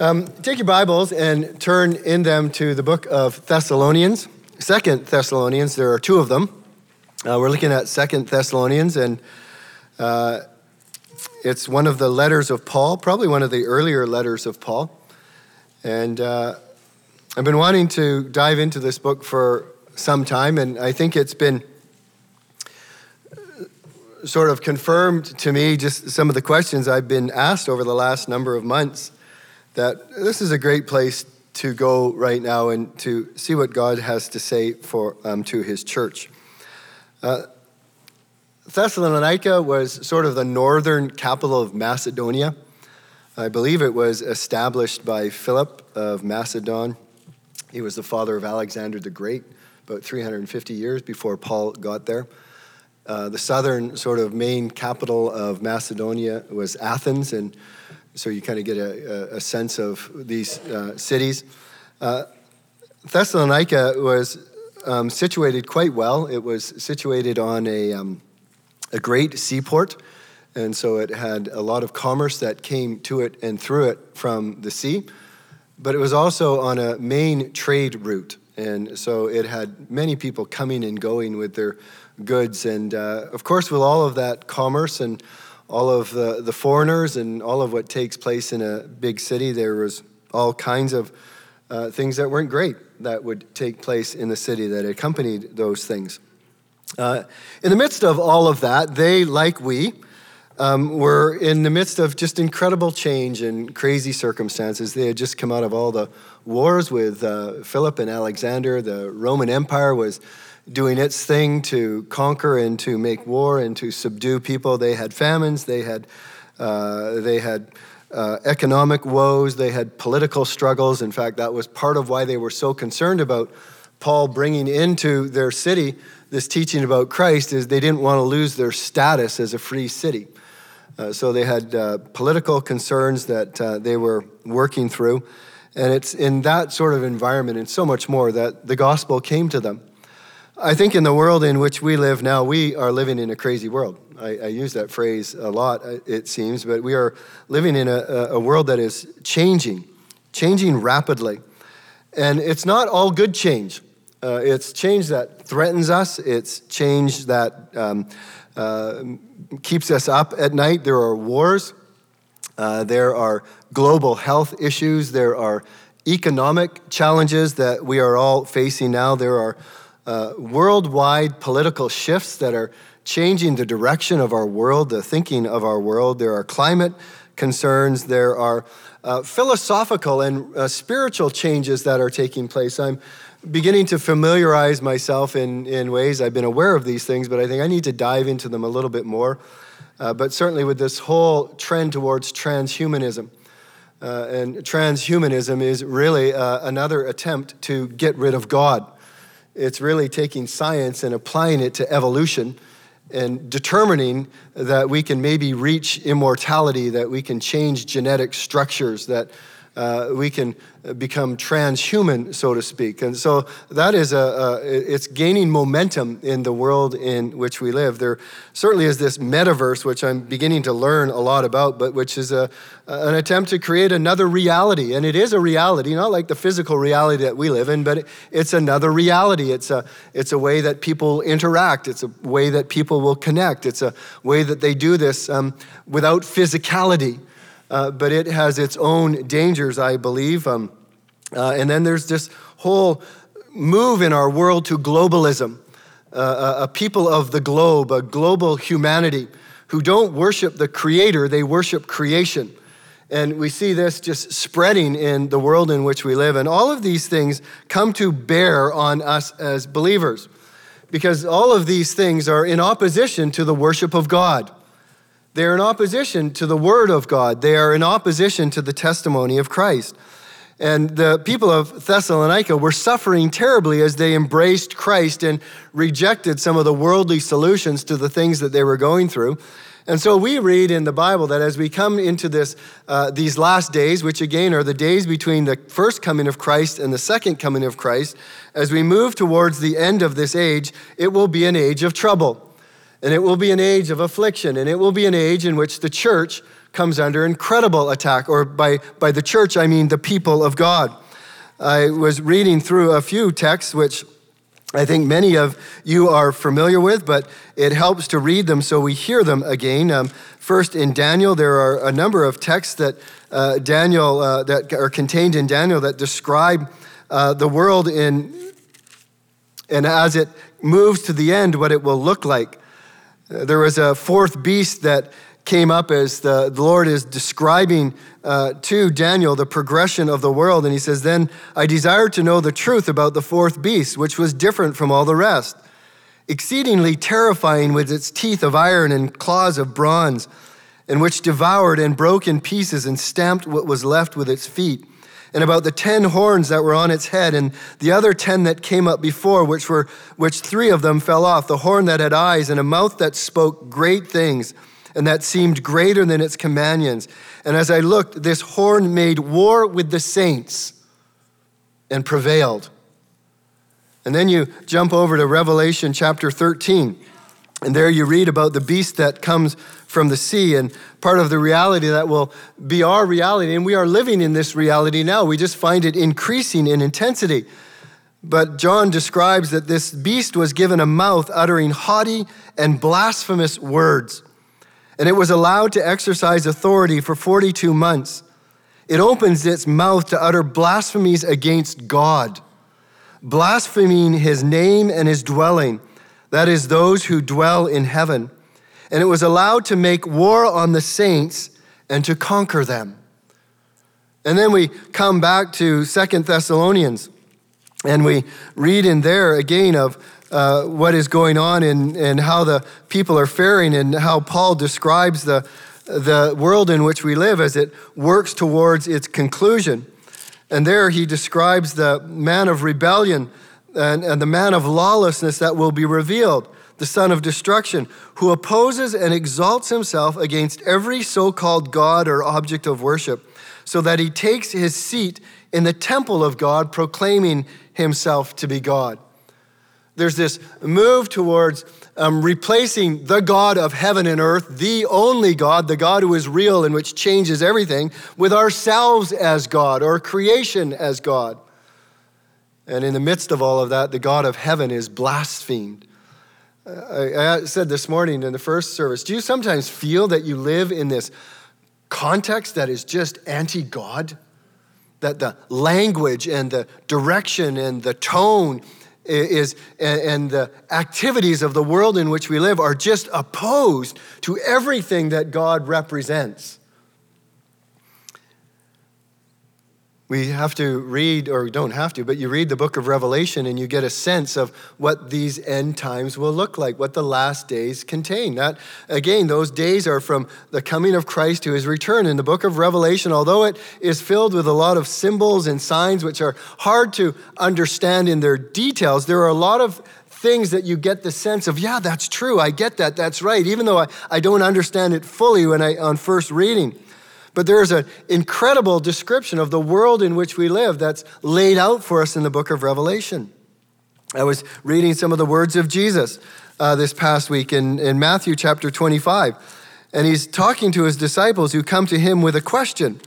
Um, take your Bibles and turn in them to the book of Thessalonians. Second Thessalonians, there are two of them. Uh, we're looking at Second Thessalonians, and uh, it's one of the letters of Paul, probably one of the earlier letters of Paul. And uh, I've been wanting to dive into this book for some time, and I think it's been sort of confirmed to me just some of the questions I've been asked over the last number of months that this is a great place to go right now and to see what God has to say for um, to His church. Uh, Thessalonica was sort of the northern capital of Macedonia. I believe it was established by Philip of Macedon. He was the father of Alexander the Great, about 350 years before Paul got there. Uh, the southern sort of main capital of Macedonia was Athens, and so you kind of get a, a, sense of these uh, cities. Uh, Thessalonica was um, situated quite well. It was situated on a, um, a great seaport, and so it had a lot of commerce that came to it and through it from the sea. But it was also on a main trade route, and so it had many people coming and going with their goods. And uh, of course, with all of that commerce and all of the, the foreigners and all of what takes place in a big city, there was all kinds of uh, things that weren't great that would take place in the city that accompanied those things. Uh, in the midst of all of that, they, like we, um, were in the midst of just incredible change and crazy circumstances. They had just come out of all the wars with uh, Philip and Alexander. The Roman Empire was doing its thing to conquer and to make war and to subdue people. They had famines, they had, uh, they had uh, economic woes, they had political struggles. In fact, that was part of why they were so concerned about Paul bringing into their city this teaching about Christ is they didn't want to lose their status as a free city. Uh, so they had uh, political concerns that uh, they were working through. And it's in that sort of environment and so much more that the gospel came to them. I think in the world in which we live now, we are living in a crazy world. I, I use that phrase a lot, uh, it seems, but we are living in a, a world that is changing, changing rapidly. And it's not all good change. Uh, it's change that threatens us, it's change that um, uh, keeps us up at night. There are wars, uh, there are global health issues, there are economic challenges that we are all facing now, there are uh, worldwide political shifts that are changing the direction of our world, the thinking of our world. There are climate concerns, there are uh, philosophical and uh, spiritual changes that are taking place. I'm beginning to familiarize myself in, in ways I've been aware of these things, but I think I need to dive into them a little bit more. Uh, but certainly with this whole trend towards transhumanism. Uh, and transhumanism is really uh, another attempt to get rid of God. It's really taking science and applying it to evolution and determining that we can maybe reach immortality, that we can change genetic structures, that uh, we can become transhuman, so to speak. And so that is a, a, it's gaining momentum in the world in which we live. There certainly is this metaverse, which I'm beginning to learn a lot about, but which is a, an attempt to create another reality. And it is a reality, not like the physical reality that we live in, but it's another reality. It's a, it's a way that people interact. It's a way that people will connect. It's a way that they do this um, without physicality uh, but it has its own dangers, I believe. Um, uh, and then there's this whole move in our world to globalism, uh, a people of the globe, a global humanity who don't worship the creator, they worship creation. And we see this just spreading in the world in which we live. And all of these things come to bear on us as believers because all of these things are in opposition to the worship of God. They are in opposition to the word of God. They are in opposition to the testimony of Christ. And the people of Thessalonica were suffering terribly as they embraced Christ and rejected some of the worldly solutions to the things that they were going through. And so we read in the Bible that as we come into this, uh, these last days, which again are the days between the first coming of Christ and the second coming of Christ, as we move towards the end of this age, it will be an age of trouble. And it will be an age of affliction, and it will be an age in which the church comes under incredible attack, or by, by the church, I mean the people of God. I was reading through a few texts which I think many of you are familiar with, but it helps to read them so we hear them again. Um, first, in Daniel, there are a number of texts that uh, Daniel uh, that are contained in Daniel that describe uh, the world in and as it moves to the end, what it will look like. There was a fourth beast that came up as the, the Lord is describing uh, to Daniel the progression of the world. And he says, Then I desired to know the truth about the fourth beast, which was different from all the rest, exceedingly terrifying with its teeth of iron and claws of bronze, and which devoured and broke in pieces and stamped what was left with its feet. And about the ten horns that were on its head, and the other ten that came up before, which were which three of them fell off, the horn that had eyes and a mouth that spoke great things and that seemed greater than its companions. And as I looked, this horn made war with the saints and prevailed. And then you jump over to Revelation chapter 13. And there you read about the beast that comes from the sea and part of the reality that will be our reality. And we are living in this reality now. We just find it increasing in intensity. But John describes that this beast was given a mouth uttering haughty and blasphemous words and it was allowed to exercise authority for 42 months. It opens its mouth to utter blasphemies against God, blaspheming his name and his dwelling, that is, those who dwell in heaven. And it was allowed to make war on the saints and to conquer them. And then we come back to Second Thessalonians, and we read in there again of uh, what is going on and, and how the people are faring and how Paul describes the, the world in which we live as it works towards its conclusion. And there he describes the man of rebellion and, and the man of lawlessness that will be revealed, the son of destruction, who opposes and exalts himself against every so called God or object of worship, so that he takes his seat in the temple of God, proclaiming himself to be God. There's this move towards um, replacing the God of heaven and earth, the only God, the God who is real and which changes everything, with ourselves as God or creation as God. And in the midst of all of that, the God of heaven is blasphemed. Uh, I, I said this morning in the first service do you sometimes feel that you live in this context that is just anti God? That the language and the direction and the tone is and the activities of the world in which we live are just opposed to everything that God represents. We have to read, or don't have to, but you read the book of Revelation and you get a sense of what these end times will look like, what the last days contain. That, again, those days are from the coming of Christ to his return. In the book of Revelation, although it is filled with a lot of symbols and signs which are hard to understand in their details, there are a lot of things that you get the sense of, yeah, that's true, I get that, that's right, even though I, I don't understand it fully when I on first reading. But there is an incredible description of the world in which we live that's laid out for us in the book of Revelation. I was reading some of the words of Jesus uh, this past week in, in Matthew chapter 25, and he's talking to his disciples who come to him with a question.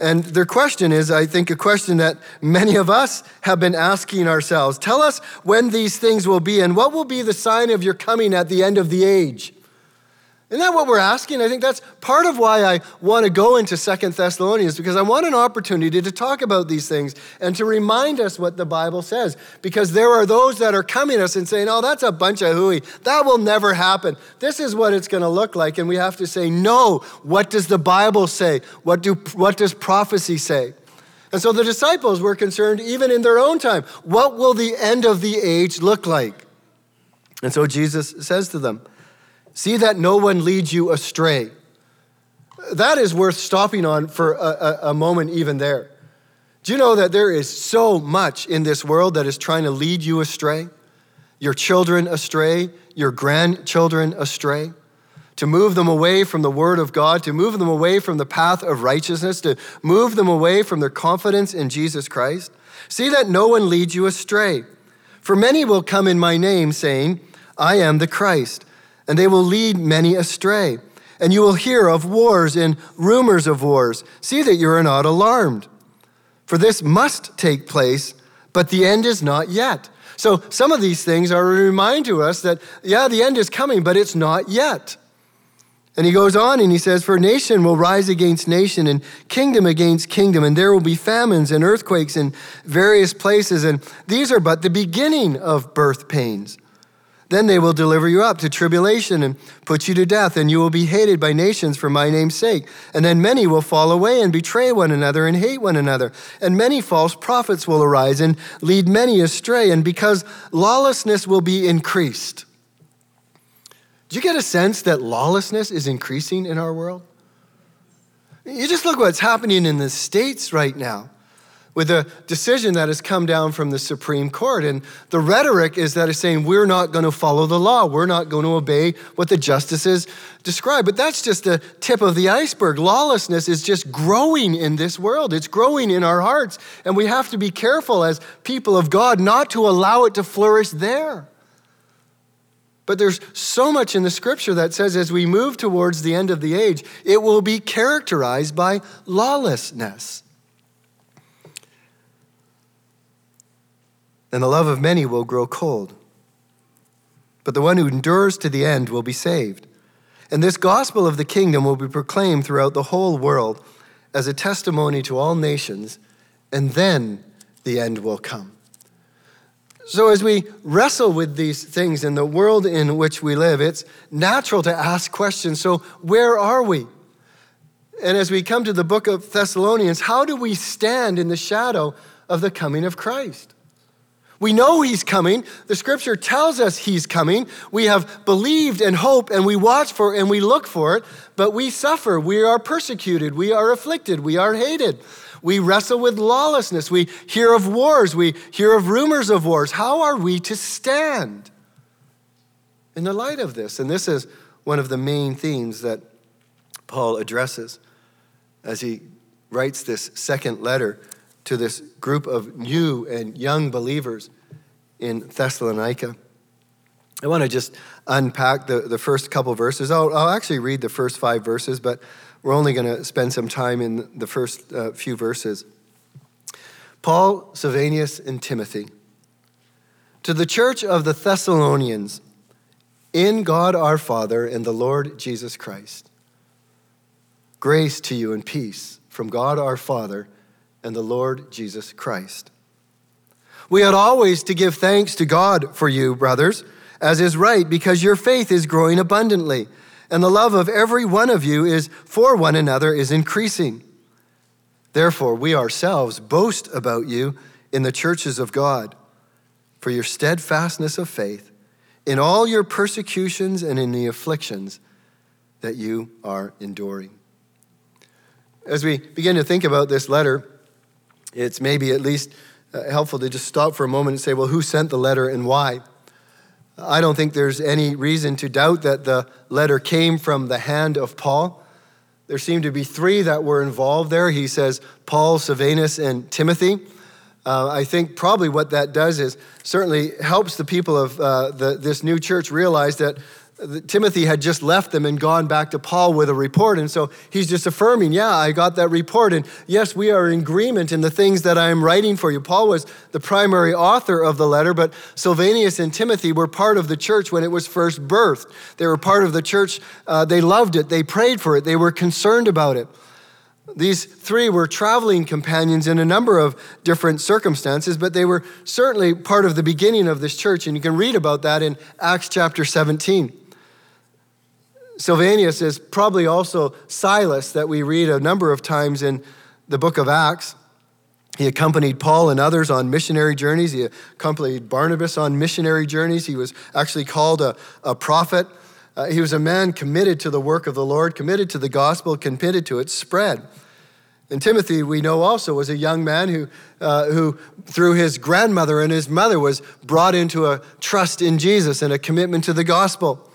And their question is, I think, a question that many of us have been asking ourselves. Tell us when these things will be, and what will be the sign of your coming at the end of the age? Isn't that what we're asking? I think that's part of why I want to go into Second Thessalonians because I want an opportunity to talk about these things and to remind us what the Bible says. Because there are those that are coming us and saying, oh, that's a bunch of hooey. That will never happen. This is what it's going to look like. And we have to say, no, what does the Bible say? What, do, what does prophecy say? And so the disciples were concerned, even in their own time, what will the end of the age look like? And so Jesus says to them, See that no one leads you astray. That is worth stopping on for a, a, a, moment, even there. Do you know that there is so much in this world that is trying to lead you astray? Your children astray, your grandchildren astray, to move them away from the Word of God, to move them away from the path of righteousness, to move them away from their confidence in Jesus Christ. See that no one leads you astray. For many will come in my name, saying, I am the Christ and they will lead many astray. and you will hear of wars and rumors of wars. See that you are not alarmed. For this must take place, but the end is not yet. So some of these things are a reminder to us that, yeah, the end is coming, but it's not yet. And he goes on and he says, For nation will rise against nation and kingdom against kingdom, and there will be famines and earthquakes in various places. And these are but the beginning of birth pains. Then they will deliver you up to tribulation and put you to death, and you will be hated by nations for my name's sake. And then many will fall away and betray one another and hate one another. And many false prophets will arise and lead many astray. And because lawlessness will be increased. Do you get a sense that lawlessness is increasing in our world? You just look what's happening in the States right now with a decision that has come down from the Supreme Court. And the rhetoric is that it's saying we're not going to follow the law, we're not going to obey what the justices describe. But that's just the tip of the iceberg. Lawlessness is just growing in this world, it's growing in our hearts. And we have to be careful as people of God not to allow it to flourish there. But there's so much in the scripture that says as we move towards the end of the age, it will be characterized by lawlessness. And the love of many will grow cold. But the one who endures to the end will be saved. And this gospel of the kingdom will be proclaimed throughout the whole world as a testimony to all nations, and then the end will come. So, as we wrestle with these things in the world in which we live, it's natural to ask questions. So, where are we? And as we come to the book of Thessalonians, how do we stand in the shadow of the coming of Christ? We know he's coming. The scripture tells us he's coming. We have believed and hope and we watch for it and we look for it, but we suffer. We are persecuted. We are afflicted. We are hated. We wrestle with lawlessness. We hear of wars. We hear of rumors of wars. How are we to stand in the light of this? And this is one of the main themes that Paul addresses as he writes this second letter to this group of new and young believers in Thessalonica. I want to just unpack the, the first couple verses. I'll, I'll actually read the first five verses, but we're only going to spend some time in the first uh, few verses. Paul, Silvanus, and Timothy. To the church of the Thessalonians, in God our Father and the Lord Jesus Christ, grace to you and peace from God our Father and the Lord Jesus Christ. We ought always to give thanks to God for you, brothers, as is right, because your faith is growing abundantly, and the love of every one of you is for one another is increasing. Therefore, we ourselves boast about you in the churches of God for your steadfastness of faith in all your persecutions and in the afflictions that you are enduring. As we begin to think about this letter, it's maybe at least uh, helpful to just stop for a moment and say, well, who sent the letter and why? I don't think there's any reason to doubt that the letter came from the hand of Paul. There seem to be three that were involved there. He says Paul, Silvanus, and Timothy. Uh, I think probably what that does is certainly helps the people of uh, the, this new church realize that Timothy had just left them and gone back to Paul with a report. And so he's just affirming, yeah, I got that report. And yes, we are in agreement in the things that I am writing for you. Paul was the primary author of the letter, but Silvanus and Timothy were part of the church when it was first birthed. They were part of the church. Uh, they loved it, they prayed for it, they were concerned about it. These three were traveling companions in a number of different circumstances, but they were certainly part of the beginning of this church. And you can read about that in Acts chapter 17. Silvanus is probably also Silas that we read a number of times in the book of Acts. He accompanied Paul and others on missionary journeys. He accompanied Barnabas on missionary journeys. He was actually called a, a prophet. Uh, he was a man committed to the work of the Lord, committed to the gospel, committed to its spread. And Timothy, we know also, was a young man who, uh, who, through his grandmother and his mother, was brought into a trust in Jesus and a commitment to the gospel.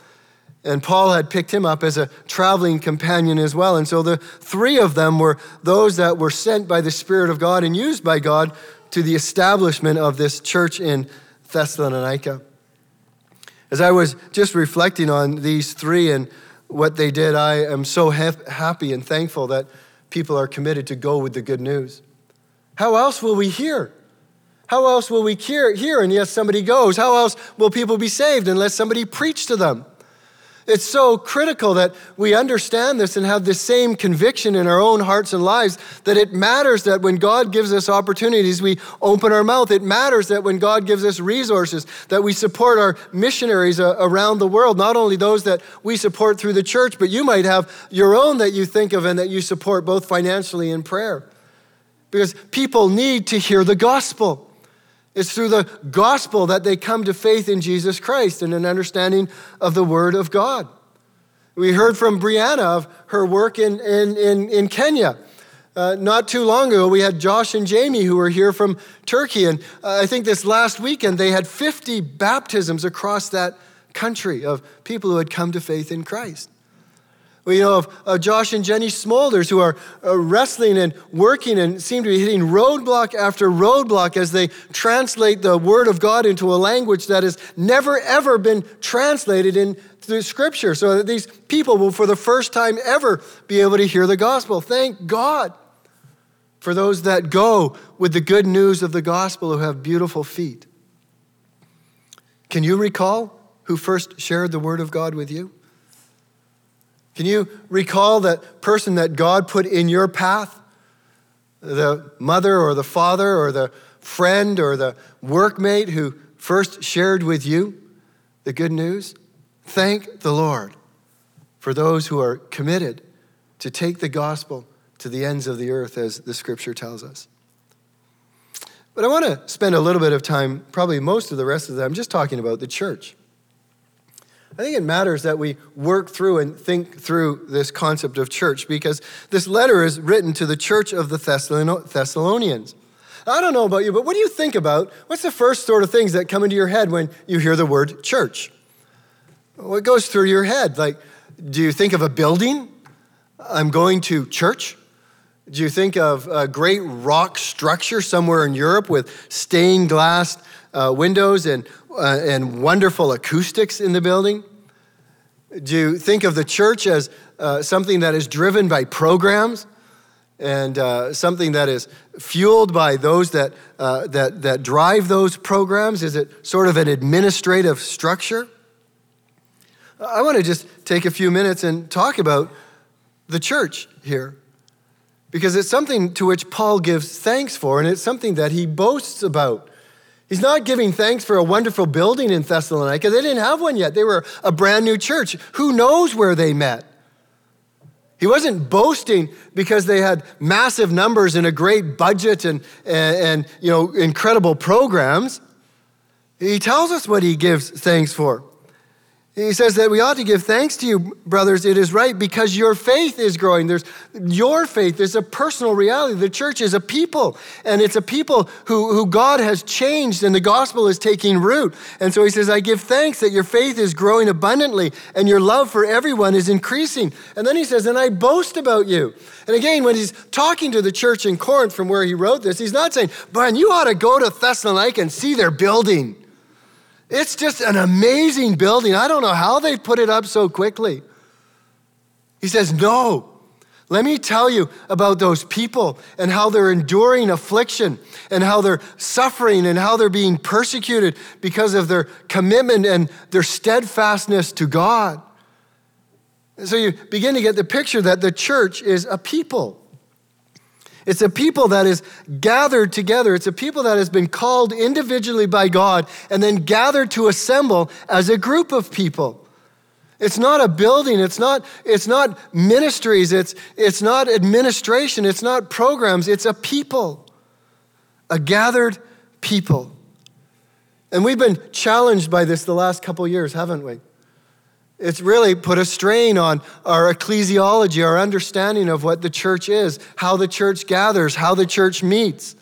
And Paul had picked him up as a traveling companion as well. And so the three of them were those that were sent by the Spirit of God and used by God to the establishment of this church in Thessalonica. As I was just reflecting on these three and what they did, I am so ha- happy and thankful that people are committed to go with the good news. How else will we hear? How else will we hear, hear unless somebody goes? How else will people be saved unless somebody preach to them? It's so critical that we understand this and have the same conviction in our own hearts and lives that it matters that when God gives us opportunities, we open our mouth. It matters that when God gives us resources, that we support our missionaries uh, around the world, not only those that we support through the church, but you might have your own that you think of and that you support both financially and prayer. Because people need to hear the gospel. It's through the gospel that they come to faith in Jesus Christ and an understanding of the Word of God. We heard from Brianna of her work in, in, in, in Kenya. Uh, not too long ago, we had Josh and Jamie who were here from Turkey. And uh, I think this last weekend, they had 50 baptisms across that country of people who had come to faith in Christ. We know of, of Josh and Jenny Smolders who are uh, wrestling and working and seem to be hitting roadblock after roadblock as they translate the Word of God into a language that has never, ever been translated in the Scripture, so that these people will, for the first time ever, be able to hear the gospel. Thank God for those that go with the good news of the gospel who have beautiful feet. Can you recall who first shared the Word of God with you? Can you recall that person that God put in your path? The mother or the father or the friend or the workmate who first shared with you the good news? Thank the Lord for those who are committed to take the gospel to the ends of the earth, as the scripture tells us. But I want to spend a little bit of time, probably most of the rest of the time, just talking about the church. I think it matters that we work through and think through this concept of church because this letter is written to the church of the Thessalonians. I don't know about you, but what do you think about? What's the first sort of things that come into your head when you hear the word church? What goes through your head? Like, do you think of a building? I'm going to church. Do you think of a great rock structure somewhere in Europe with stained glass uh, windows and, uh, and wonderful acoustics in the building? Do you think of the church as uh, something that is driven by programs and uh, something that is fueled by those that, uh, that, that drive those programs? Is it sort of an administrative structure? I want to just take a few minutes and talk about the church here because it's something to which Paul gives thanks for and it's something that he boasts about. He's not giving thanks for a wonderful building in Thessalonica. They didn't have one yet. They were a brand new church. Who knows where they met? He wasn't boasting because they had massive numbers and a great budget and, and, and, you know, incredible programs. He tells us what he gives thanks for. He says that we ought to give thanks to you, brothers. It is right because your faith is growing. There's your faith is a personal reality. The church is a people, and it's a people who, who God has changed, and the gospel is taking root. And so he says, I give thanks that your faith is growing abundantly, and your love for everyone is increasing. And then he says, And I boast about you. And again, when he's talking to the church in Corinth from where he wrote this, he's not saying, Brian, you ought to go to Thessalonica and see their building. It's just an amazing building. I don't know how they put it up so quickly. He says, No. Let me tell you about those people and how they're enduring affliction and how they're suffering and how they're being persecuted because of their commitment and their steadfastness to God. And so you begin to get the picture that the church is a people. It's a people that is gathered together. It's a people that has been called individually by God and then gathered to assemble as a group of people. It's not a building, it's not, it's not ministries, it's, it's not administration, it's not programs, it's a people, a gathered people. And we've been challenged by this the last couple years, haven't we? It's really put a strain on our ecclesiology, our understanding of what the church is, how the church gathers, how the church meets.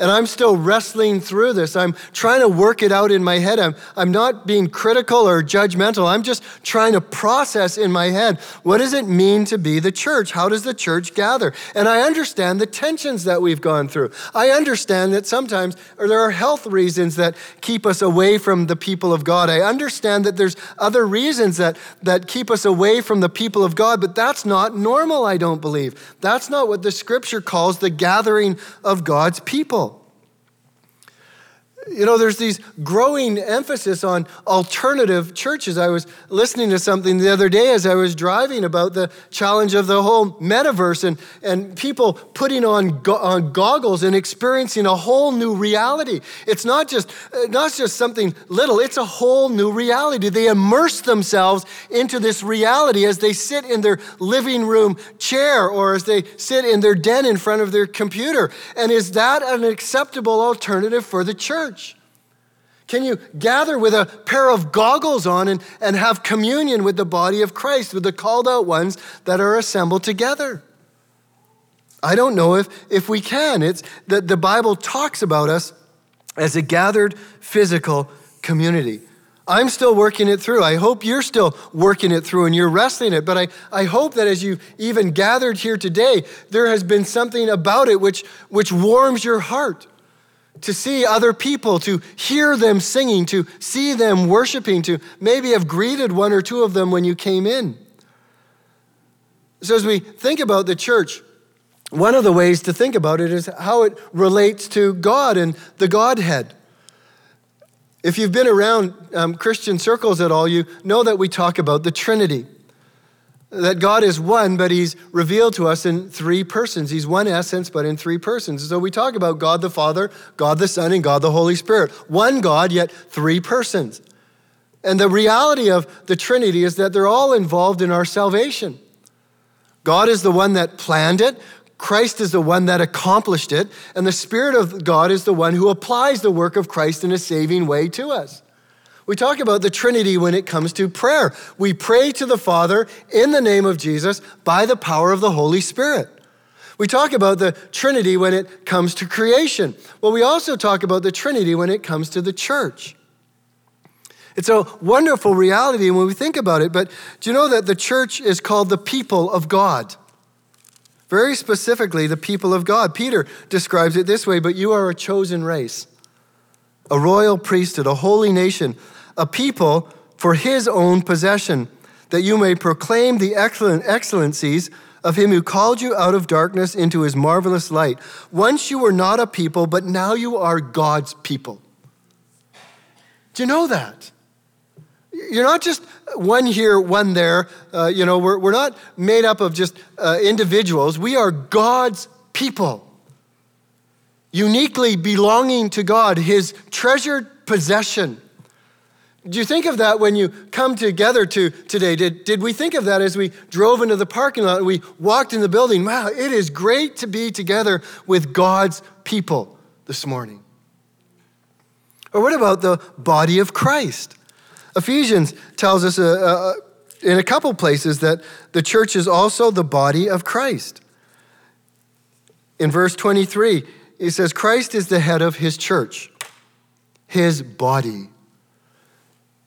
And I'm still wrestling through this. I'm trying to work it out in my head. I'm, I'm not being critical or judgmental. I'm just trying to process in my head what does it mean to be the church? How does the church gather? And I understand the tensions that we've gone through. I understand that sometimes there are health reasons that keep us away from the people of God. I understand that there's other reasons that, that keep us away from the people of God, but that's not normal, I don't believe. That's not what the scripture calls the gathering of God's people. You know, there's these growing emphasis on alternative churches. I was listening to something the other day as I was driving about the challenge of the whole metaverse and, and people putting on, go- on goggles and experiencing a whole new reality. It's not just, uh, not just something little, it's a whole new reality. They immerse themselves into this reality as they sit in their living room chair or as they sit in their den in front of their computer. And is that an acceptable alternative for the church? Can you gather with a pair of goggles on and, and have communion with the body of Christ, with the called out ones that are assembled together? I don't know if, if we can. It's that the Bible talks about us as a gathered physical community. I'm still working it through. I hope you're still working it through and you're wrestling it. But I, I hope that as you even gathered here today, there has been something about it which, which warms your heart to see other people, to hear them singing, to see them worshiping, to maybe have greeted one or two of them when you came in. So, as we think about the church, one of the ways to think about it is how it relates to God and the Godhead. If you've been around um, Christian circles at all, you know that we talk about the Trinity that God is one, but He's revealed to us in three persons. He's one essence, but in three persons. So we talk about God the Father, God the Son, and God the Holy Spirit. One God, yet three persons. And the reality of the Trinity is that they're all involved in our salvation. God is the one that planned it, Christ is the one that accomplished it, and the Spirit of God is the one who applies the work of Christ in a saving way to us. We talk about the Trinity when it comes to prayer. We pray to the Father in the name of Jesus by the power of the Holy Spirit. We talk about the Trinity when it comes to creation. Well, we also talk about the Trinity when it comes to the church. It's a wonderful reality when we think about it, but do you know that the church is called the people of God? Very specifically, the people of God. Peter describes it this way but you are a chosen race, a royal priesthood, a holy nation a people for his own possession, that you may proclaim the excellent excellencies of him who called you out of darkness into his marvelous light. Once you were not a people, but now you are God's people. Do you know that? You're not just one here, one there. Uh, you know, we're, we're not made up of just uh, individuals. We are God's people, uniquely belonging to God, his treasured possession. Do you think of that when you come together to today? Did, did we think of that as we drove into the parking lot and we walked in the building? Wow, it is great to be together with God's people this morning. Or what about the body of Christ? Ephesians tells us uh, uh, in a couple places that the church is also the body of Christ. In verse 23, he says, Christ is the head of his church, his body.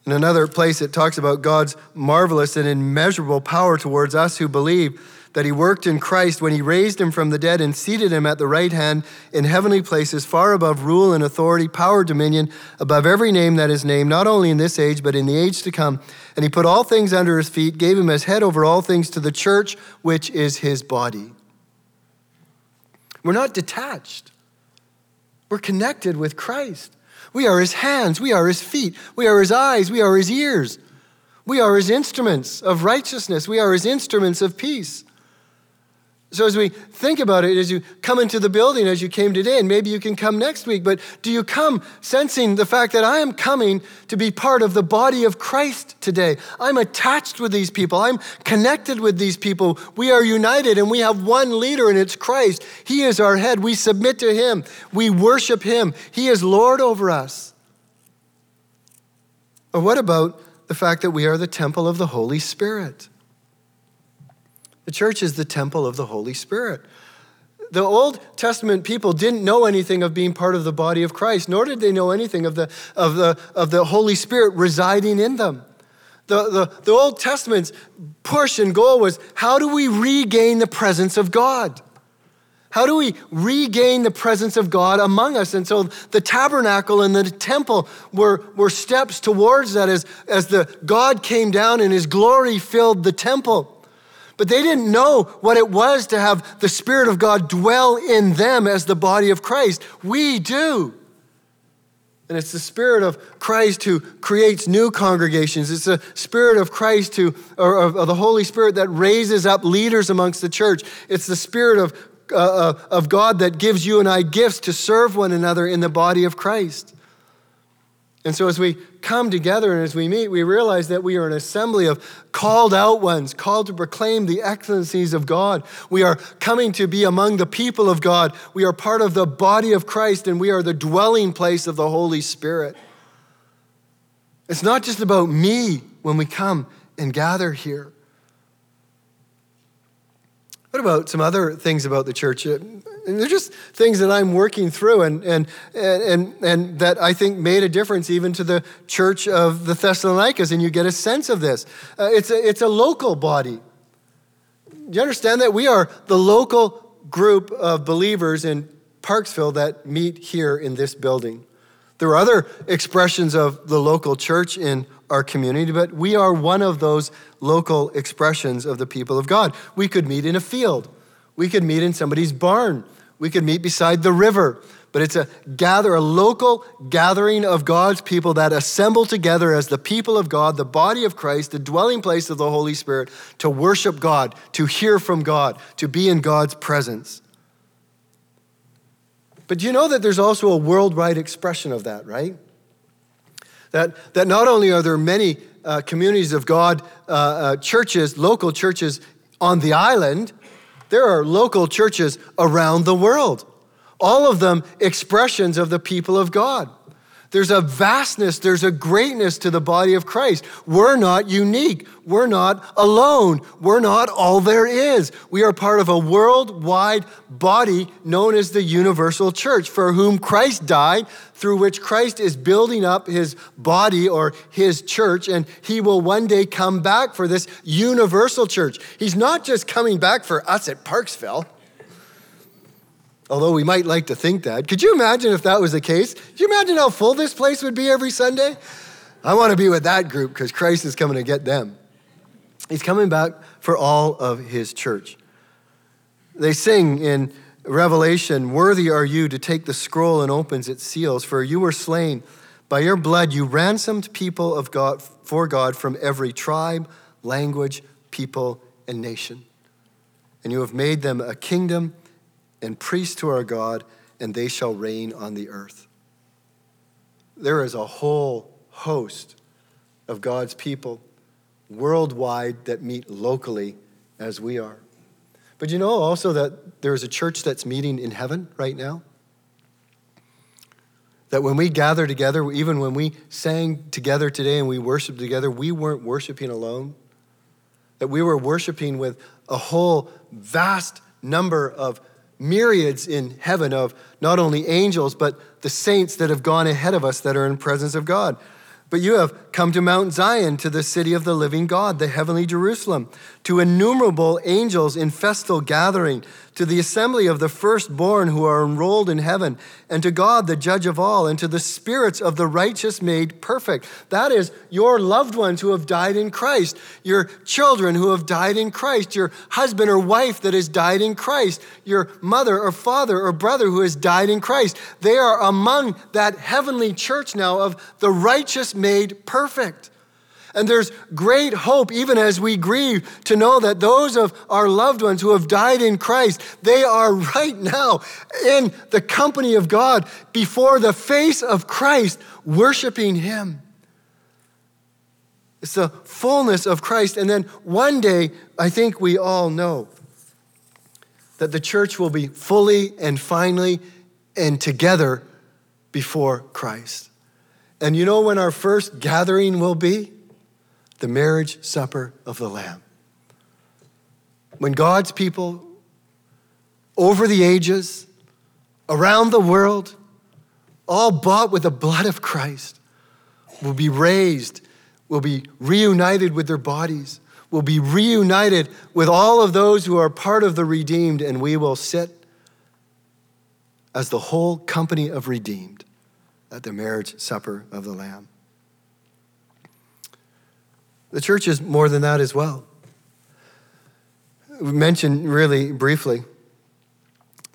In another place, it talks about God's marvelous and immeasurable power towards us who believe that He worked in Christ when He raised Him from the dead and seated Him at the right hand in heavenly places, far above rule and authority, power, dominion, above every name that is named, not only in this age, but in the age to come. And He put all things under His feet, gave Him as head over all things to the church, which is His body. We're not detached, we're connected with Christ. We are his hands. We are his feet. We are his eyes. We are his ears. We are his instruments of righteousness. We are his instruments of peace. So, as we think about it, as you come into the building, as you came today, and maybe you can come next week, but do you come sensing the fact that I am coming to be part of the body of Christ today? I'm attached with these people, I'm connected with these people. We are united, and we have one leader, and it's Christ. He is our head. We submit to Him, we worship Him. He is Lord over us. Or what about the fact that we are the temple of the Holy Spirit? The church is the temple of the Holy Spirit. The Old Testament people didn't know anything of being part of the body of Christ, nor did they know anything of the, of the, of the Holy Spirit residing in them. The, the, the Old Testament's push and goal was how do we regain the presence of God? How do we regain the presence of God among us? And so the tabernacle and the temple were, were steps towards that as, as the God came down and his glory filled the temple. But they didn't know what it was to have the Spirit of God dwell in them as the body of Christ. We do. And it's the Spirit of Christ who creates new congregations. It's the Spirit of Christ who, or of, the Holy Spirit that raises up leaders amongst the church. It's the Spirit of, uh, uh, of God that gives you and I gifts to serve one another in the body of Christ. And so, as we come together and as we meet, we realize that we are an assembly of called out ones, called to proclaim the excellencies of God. We are coming to be among the people of God. We are part of the body of Christ, and we are the dwelling place of the Holy Spirit. It's not just about me when we come and gather here. What about some other things about the church? Uh, they're just things that I'm working through and, and, and, and that I think made a difference even to the church of the Thessalonians, and you get a sense of this. Uh, it's, a, it's a local body. Do you understand that? We are the local group of believers in Parksville that meet here in this building. There are other expressions of the local church in our community, but we are one of those local expressions of the people of God. We could meet in a field, we could meet in somebody's barn, we could meet beside the river. But it's a gather, a local gathering of God's people that assemble together as the people of God, the body of Christ, the dwelling place of the Holy Spirit, to worship God, to hear from God, to be in God's presence. But you know that there's also a worldwide expression of that, right? That, that not only are there many uh, communities of God, uh, uh, churches, local churches on the island, there are local churches around the world. All of them expressions of the people of God. There's a vastness, there's a greatness to the body of Christ. We're not unique. We're not alone. We're not all there is. We are part of a worldwide body known as the universal church, for whom Christ died, through which Christ is building up his body or his church, and he will one day come back for this universal church. He's not just coming back for us at Parksville although we might like to think that. Could you imagine if that was the case? Could you imagine how full this place would be every Sunday? I want to be with that group because Christ is coming to get them. He's coming back for all of his church. They sing in Revelation, Worthy are you to take the scroll and opens its seals, for you were slain. By your blood you ransomed people of God for God from every tribe, language, people, and nation. And you have made them a kingdom and priests to our God, and they shall reign on the earth. There is a whole host of God's people worldwide that meet locally as we are. But you know also that there's a church that's meeting in heaven right now? That when we gather together, even when we sang together today and we worshiped together, we weren't worshiping alone. That we were worshiping with a whole vast number of myriads in heaven of not only angels, but the saints that have gone ahead of us that are in presence of God. But you have come to Mount Zion, to the city of the living God, the heavenly Jerusalem, to innumerable angels in festal gathering, to the assembly of the firstborn who are enrolled in heaven, and to God, the judge of all, and to the spirits of the righteous made perfect. That is, your loved ones who have died in Christ, your children who have died in Christ, your husband or wife that has died in Christ, your mother or father or brother who has died in Christ. They are among that heavenly church now of the righteous made perfect. And there's great hope, even as we grieve, to know that those of our loved ones who have died in Christ, they are right now in the company of God before the face of Christ, worshiping Him. It's the fullness of Christ. And then one day, I think we all know that the church will be fully and finally and together before Christ. And you know when our first gathering will be? The marriage supper of the Lamb. When God's people over the ages, around the world, all bought with the blood of Christ, will be raised, will be reunited with their bodies, will be reunited with all of those who are part of the redeemed, and we will sit as the whole company of redeemed at the marriage supper of the Lamb. The church is more than that as well. We mentioned really briefly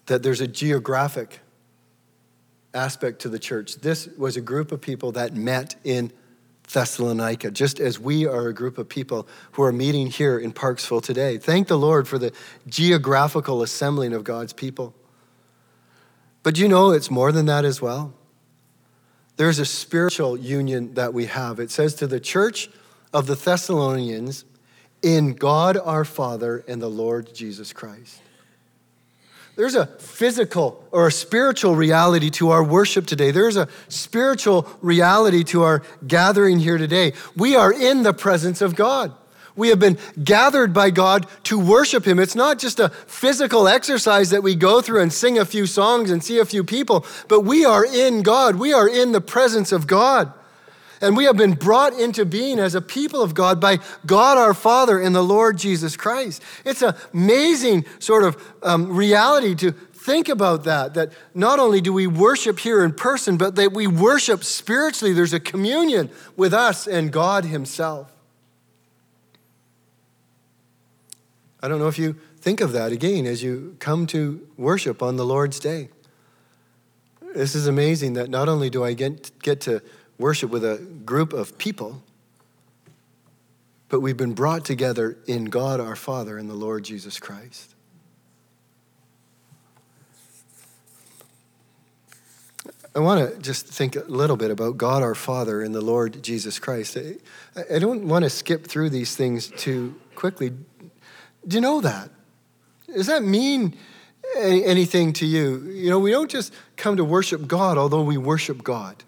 that there's a geographic aspect to the church. This was a group of people that met in Thessalonica, just as we are a group of people who are meeting here in Parksville today. Thank the Lord for the geographical assembling of God's people. But you know, it's more than that as well. There's a spiritual union that we have. It says to the church of the Thessalonians, in God our Father and the Lord Jesus Christ. There's a physical or a spiritual reality to our worship today. There's a spiritual reality to our gathering here today. We are in the presence of God. We have been gathered by God to worship Him. It's not just a physical exercise that we go through and sing a few songs and see a few people, but we are in God. We are in the presence of God. And we have been brought into being as a people of God by God our Father and the Lord Jesus Christ. It's an amazing sort of um, reality to think about that, that not only do we worship here in person, but that we worship spiritually. There's a communion with us and God Himself. I don't know if you think of that again as you come to worship on the Lord's Day. This is amazing that not only do I get, get to worship with a group of people, but we've been brought together in God our Father and the Lord Jesus Christ. I want to just think a little bit about God our Father and the Lord Jesus Christ. I don't want to skip through these things too quickly. Do you know that? Does that mean anything to you? You know, we don't just come to worship God, although we worship God.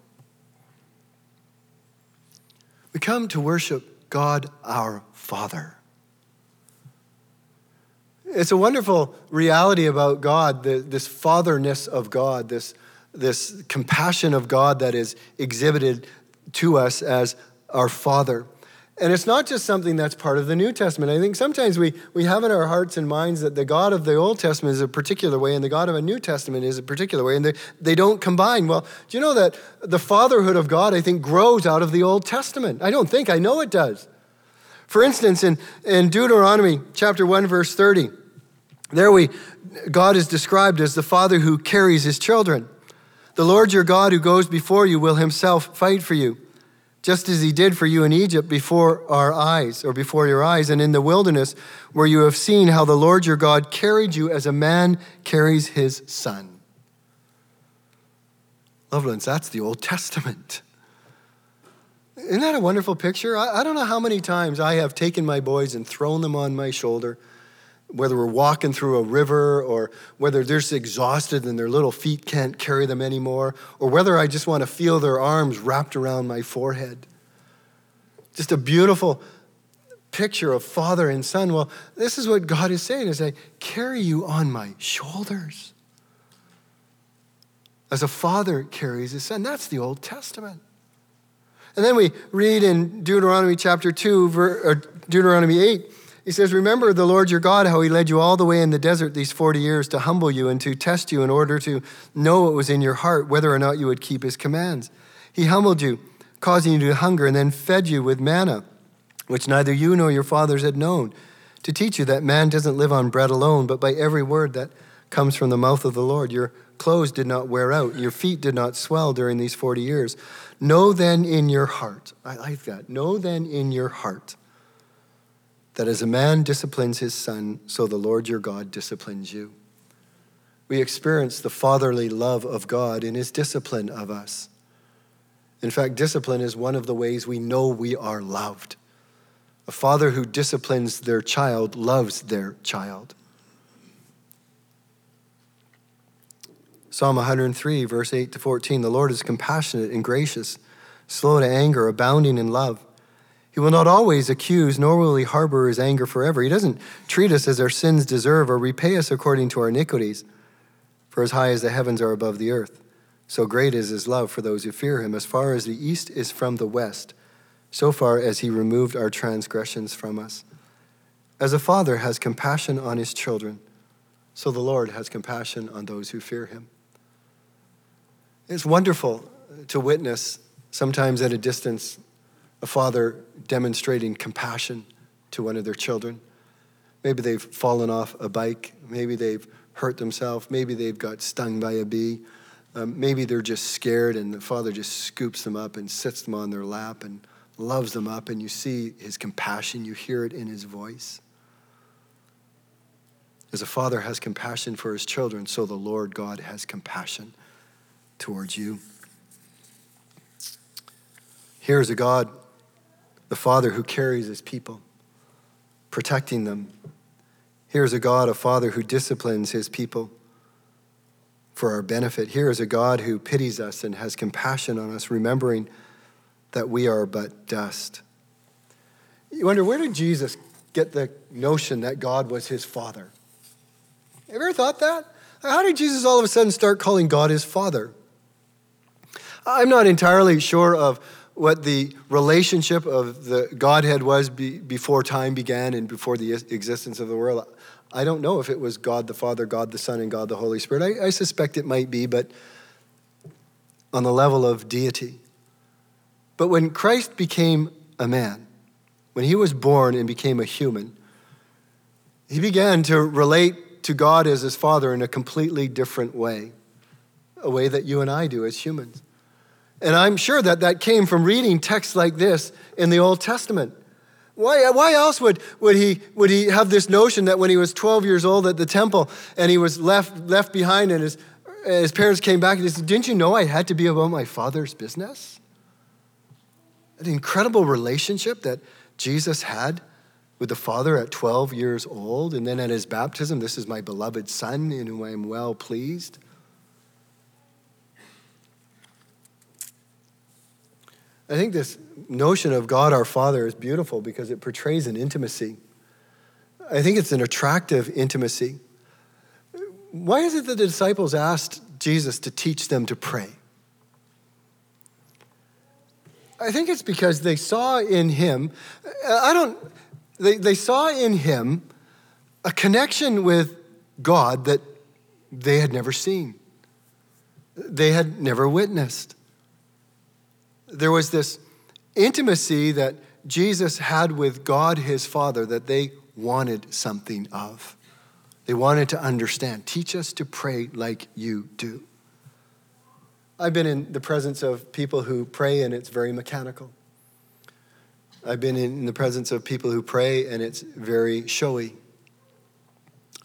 We come to worship God our Father. It's a wonderful reality about God, this fatherness of God, this, this compassion of God that is exhibited to us as our Father. And it's not just something that's part of the New Testament. I think sometimes we, we have in our hearts and minds that the God of the Old Testament is a particular way and the God of a New Testament is a particular way, and they, they don't combine. Well, do you know that the fatherhood of God, I think, grows out of the Old Testament? I don't think, I know it does. For instance, in, in Deuteronomy chapter 1, verse 30, there we, God is described as the father who carries his children. The Lord your God who goes before you will himself fight for you just as he did for you in Egypt before our eyes, or before your eyes, and in the wilderness, where you have seen how the Lord your God carried you as a man carries his son. Loved ones, that's the Old Testament. Isn't that a wonderful picture? I, I don't know how many times I have taken my boys and thrown them on my shoulder whether we're walking through a river or whether they're just exhausted and their little feet can't carry them anymore, or whether I just want to feel their arms wrapped around my forehead. Just a beautiful picture of father and son. Well, this is what God is saying is I carry you on my shoulders. As a father carries his son. That's the Old Testament. And then we read in Deuteronomy chapter 2, or Deuteronomy 8, he says, Remember the Lord your God, how he led you all the way in the desert these 40 years to humble you and to test you in order to know what was in your heart, whether or not you would keep his commands. He humbled you, causing you to hunger, and then fed you with manna, which neither you nor your fathers had known, to teach you that man doesn't live on bread alone, but by every word that comes from the mouth of the Lord. Your clothes did not wear out, your feet did not swell during these 40 years. Know then in your heart, I like that, know then in your heart that as a man disciplines his son, so the Lord your God disciplines you. We experience the fatherly love of God in his discipline of us. In fact, discipline is one of the ways we know we are loved. A father who disciplines their child loves their child. Psalm 103, verse 8 to 14 The Lord is compassionate and gracious, slow to anger, abounding in love. He will not always accuse, nor will he harbor his anger forever. He doesn't treat us as our sins deserve or repay us according to our iniquities. For as high as the heavens are above the earth, so great is his love for those who fear him. As far as the east is from the west, so far as he removed our transgressions from us. As a father has compassion on his children, so the Lord has compassion on those who fear him. It's wonderful to witness, sometimes at a distance, a father demonstrating compassion to one of their children. Maybe they've fallen off a bike. Maybe they've hurt themselves. Maybe they've got stung by a bee. Um, maybe they're just scared, and the father just scoops them up and sits them on their lap and loves them up, and you see his compassion. You hear it in his voice. As a father has compassion for his children, so the Lord God has compassion towards you. Here is a God the Father who carries his people, protecting them. Here is a God, a Father who disciplines his people for our benefit. Here is a God who pities us and has compassion on us, remembering that we are but dust. You wonder, where did Jesus get the notion that God was his Father? Have you ever thought that? How did Jesus all of a sudden start calling God his Father? I'm not entirely sure of what the relationship of the Godhead was be, before time began and before the existence of the world. I don't know if it was God the Father, God the Son, and God the Holy Spirit. I, I suspect it might be, but on the level of deity. But when Christ became a man, when he was born and became a human, he began to relate to God as his Father in a completely different way, a way that you and I do as humans. And I'm sure that that came from reading texts like this in the Old Testament. Why, why else would, would, he, would he have this notion that when he was 12 years old at the temple and he was left, left behind and his, his parents came back and he said, Didn't you know I had to be about my father's business? An incredible relationship that Jesus had with the Father at 12 years old. And then at his baptism, this is my beloved Son in whom I am well pleased. I think this notion of God our Father is beautiful because it portrays an intimacy. I think it's an attractive intimacy. Why is it that the disciples asked Jesus to teach them to pray? I think it's because they saw in him, I don't, they, they saw in him a connection with God that they had never seen, they had never witnessed there was this intimacy that Jesus had with God his Father that they wanted something of. They wanted to understand. Teach us to pray like you do. I've been in the presence of people who pray and it's very mechanical. I've been in the presence of people who pray and it's very showy.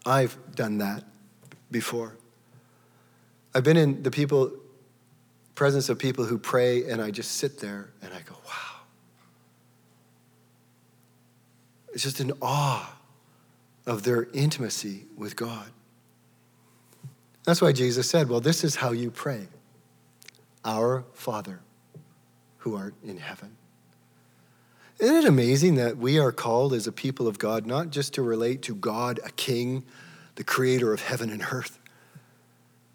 I've done that before. I've been in the people presence of people who pray, and I just sit there and I go, wow. It's just an awe of their intimacy with God. That's why Jesus said, Well, this is how you pray Our Father who art in heaven. Isn't it amazing that we are called as a people of God not just to relate to God, a king, the creator of heaven and earth,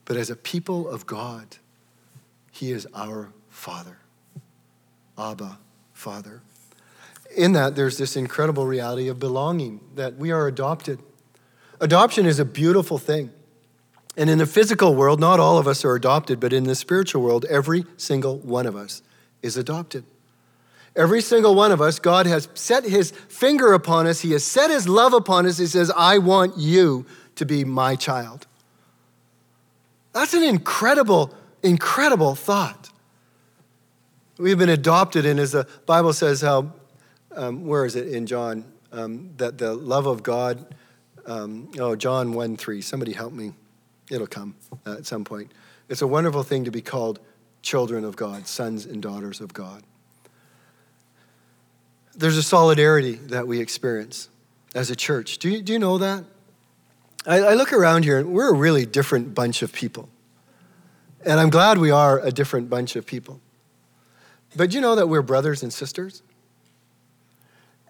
but as a people of God he is our Father. Abba, Father. In that, there's this incredible reality of belonging, that we are adopted. Adoption is a beautiful thing. And in the physical world, not all of us are adopted, but in the spiritual world, every single one of us is adopted. Every single one of us, God has set his finger upon us. He has set his love upon us. He says, I want you to be my child. That's an incredible incredible thought. We've been adopted, and as the Bible says, how, um, where is it in John? Um, that the love of God, um, oh, John 1 3. Somebody help me. It'll come uh, at some point. It's a wonderful thing to be called children of God, sons and daughters of God. There's a solidarity that we experience as a church. Do you, do you know that? I, I look around here, and we're a really different bunch of people. And I'm glad we are a different bunch of people. But you know that we're brothers and sisters?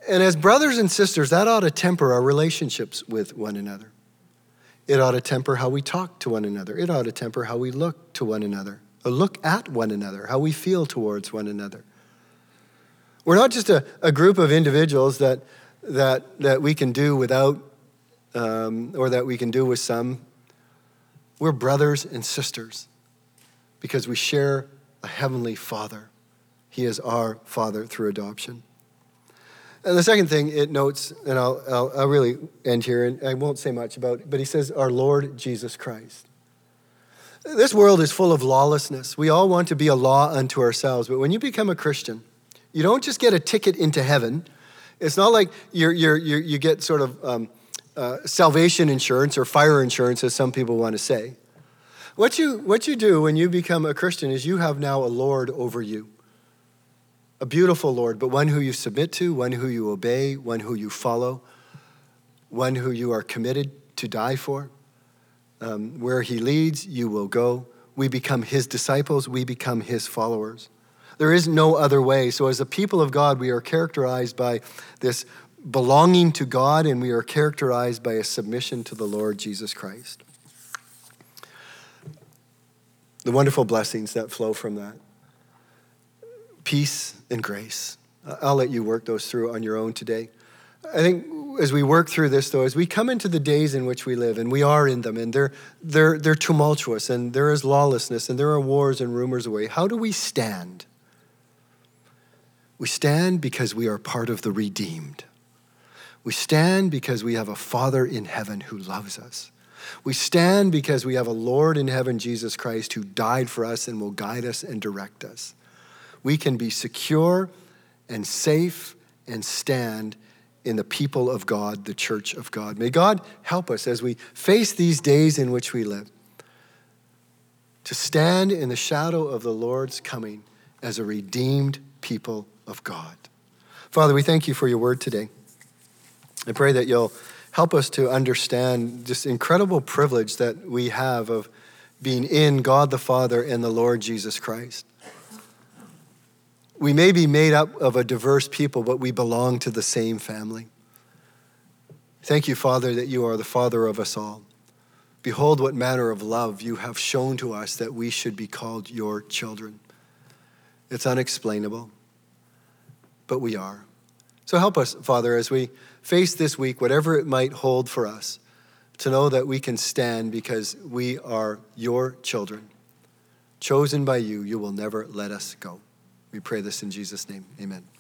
And as brothers and sisters, that ought to temper our relationships with one another. It ought to temper how we talk to one another. It ought to temper how we look to one another, look at one another, how we feel towards one another. We're not just a, a group of individuals that, that, that we can do without, um, or that we can do with some. We're brothers and sisters because we share a heavenly Father. He is our Father through adoption. And the second thing it notes, and I'll, I'll, I'll, really end here, and I won't say much about it, but he says, Our Lord Jesus Christ. This world is full of lawlessness. We all want to be a law unto ourselves, but when you become a Christian, you don't just get a ticket into heaven. It's not like you're, you're, you're you get sort of um, uh, salvation insurance or fire insurance, as some people want to say. What you, what you do when you become a Christian is you have now a Lord over you a beautiful Lord, but one who you submit to, one who you obey, one who you follow, one who you are committed to die for. Um, where he leads, you will go. We become his disciples, we become his followers. There is no other way. So, as a people of God, we are characterized by this belonging to God, and we are characterized by a submission to the Lord Jesus Christ. The wonderful blessings that flow from that peace and grace. I'll let you work those through on your own today. I think as we work through this, though, as we come into the days in which we live, and we are in them, and they're, they're, they're tumultuous, and there is lawlessness, and there are wars and rumors away, how do we stand? We stand because we are part of the redeemed. We stand because we have a Father in heaven who loves us. We stand because we have a Lord in heaven, Jesus Christ, who died for us and will guide us and direct us we can be secure and safe and stand in the people of God, the church of God. May God help us as we face these days in which we live to stand in the shadow of the Lord's coming as a redeemed people of God. Father, we thank you for your word today. I pray that you'll help us to understand this incredible privilege that we have of being in God the Father and the Lord Jesus Christ. We may be made up of a diverse people, but we belong to the same family. Thank you, Father, that you are the Father of us all. Behold, what manner of love you have shown to us that we should be called your children. It's unexplainable, but we are. So help us, Father, as we face this week, whatever it might hold for us, to know that we can stand because we are your children. Chosen by you, you will never let us go. We pray this in Jesus' name. Amen.